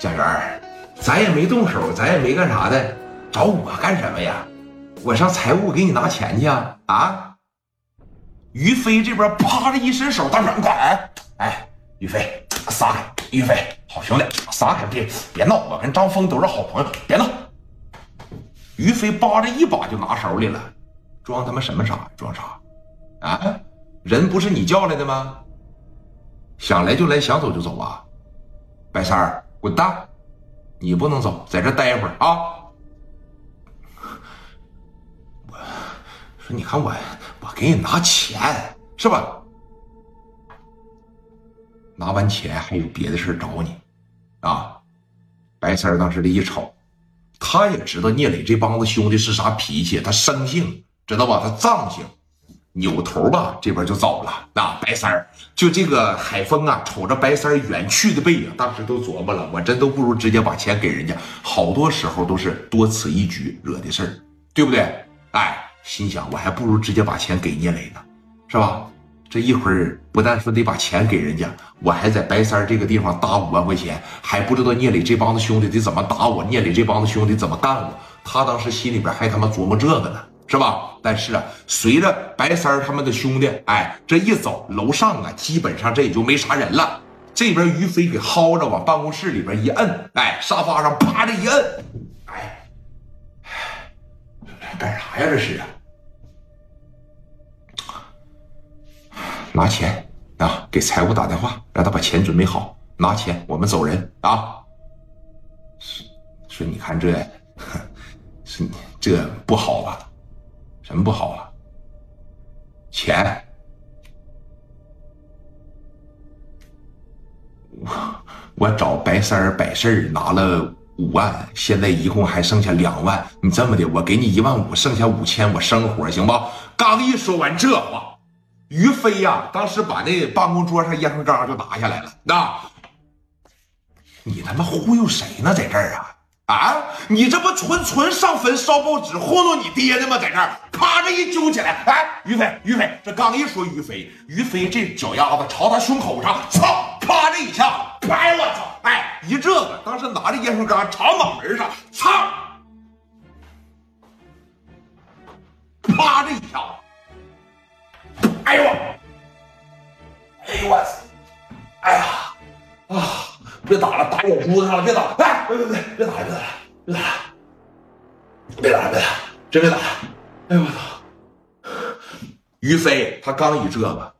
蒋元，咱也没动手，咱也没干啥的，找我干什么呀？我上财务给你拿钱去啊！啊！于飞这边啪的一伸手，大软管！哎，于飞，撒开！于飞，好兄弟，撒开！别别闹，我跟张峰都是好朋友，别闹。于飞扒着一把就拿手里了，装他妈什么傻？装啥？啊？人不是你叫来的吗？想来就来，想走就走啊！白三儿，滚蛋！你不能走，在这待一会儿啊！我说，你看我，我给你拿钱是吧？拿完钱还有别的事找你啊！白三当时的一瞅，他也知道聂磊这帮子兄弟是啥脾气，他生性知道吧？他藏性。扭头吧，这边就走了。那白三儿就这个海峰啊，瞅着白三儿远去的背影，当时都琢磨了，我真都不如直接把钱给人家。好多时候都是多此一举惹的事儿，对不对？哎，心想我还不如直接把钱给聂磊呢，是吧？这一会儿不但说得把钱给人家，我还在白三儿这个地方搭五万块钱，还不知道聂磊这帮子兄弟得怎么打我，聂磊这帮子兄弟怎么干我。他当时心里边还他妈琢磨这个呢。是吧？但是啊，随着白三儿他们的兄弟，哎，这一走，楼上啊，基本上这也就没啥人了。这边于飞给薅着，往办公室里边一摁，哎，沙发上啪的一摁，哎，干啥呀？这是啊？拿钱啊！给财务打电话，让他把钱准备好，拿钱，我们走人啊！说说，你看这，是你这不好吧？什么不好啊？钱，我我找白三儿摆事儿拿了五万，现在一共还剩下两万。你这么的，我给你一万五，剩下五千我生活，行不？刚一说完这话，于飞呀，当时把那办公桌上烟灰缸就拿下来了。那，你他妈忽悠谁呢？在这儿啊？啊！你这不纯纯上坟烧报纸糊弄你爹的吗？在这儿啪着一揪起来，哎，于飞，于飞，这刚一说于飞，于飞这脚丫子朝他胸口上，操，啪这一下，拍我操，哎一这个，当时拿着烟灰缸朝脑门上，操，别打了，打眼珠子上了！别打了！哎，别别别，别打了，别打了，别打了，别打了，别打，真别打了！哎呦我操！于飞他刚一这个，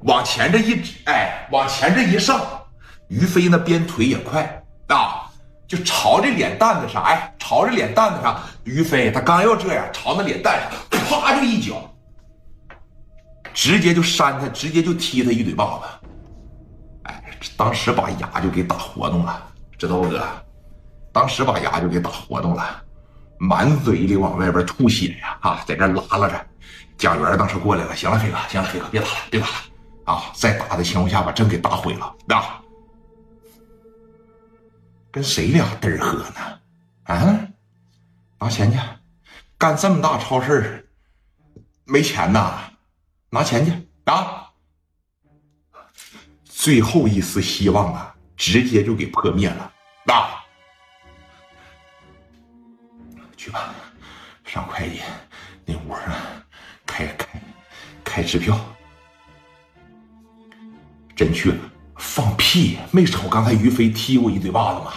往前这一哎，往前这一上，于飞那边腿也快啊，就朝着脸蛋子上，哎，朝着脸蛋子上，于飞他刚要这样，朝那脸蛋上，啪就一脚，直接就扇他，直接就踢他一嘴巴子。当时把牙就给打活动了，知道不哥？当时把牙就给打活动了，满嘴里往外边吐血呀！啊，在这拉拉着。蒋元当时过来了，行了，飞哥，行了，飞哥，别打了，别打了啊！再打的情况下，把真给打毁了啊！跟谁俩嘚儿喝呢？啊？拿钱去，干这么大超市没钱呐？拿钱去啊！最后一丝希望啊，直接就给破灭了。那！去吧，上会计那屋啊开开开支票。真去了？放屁！没瞅刚才于飞踢我一嘴巴子吗？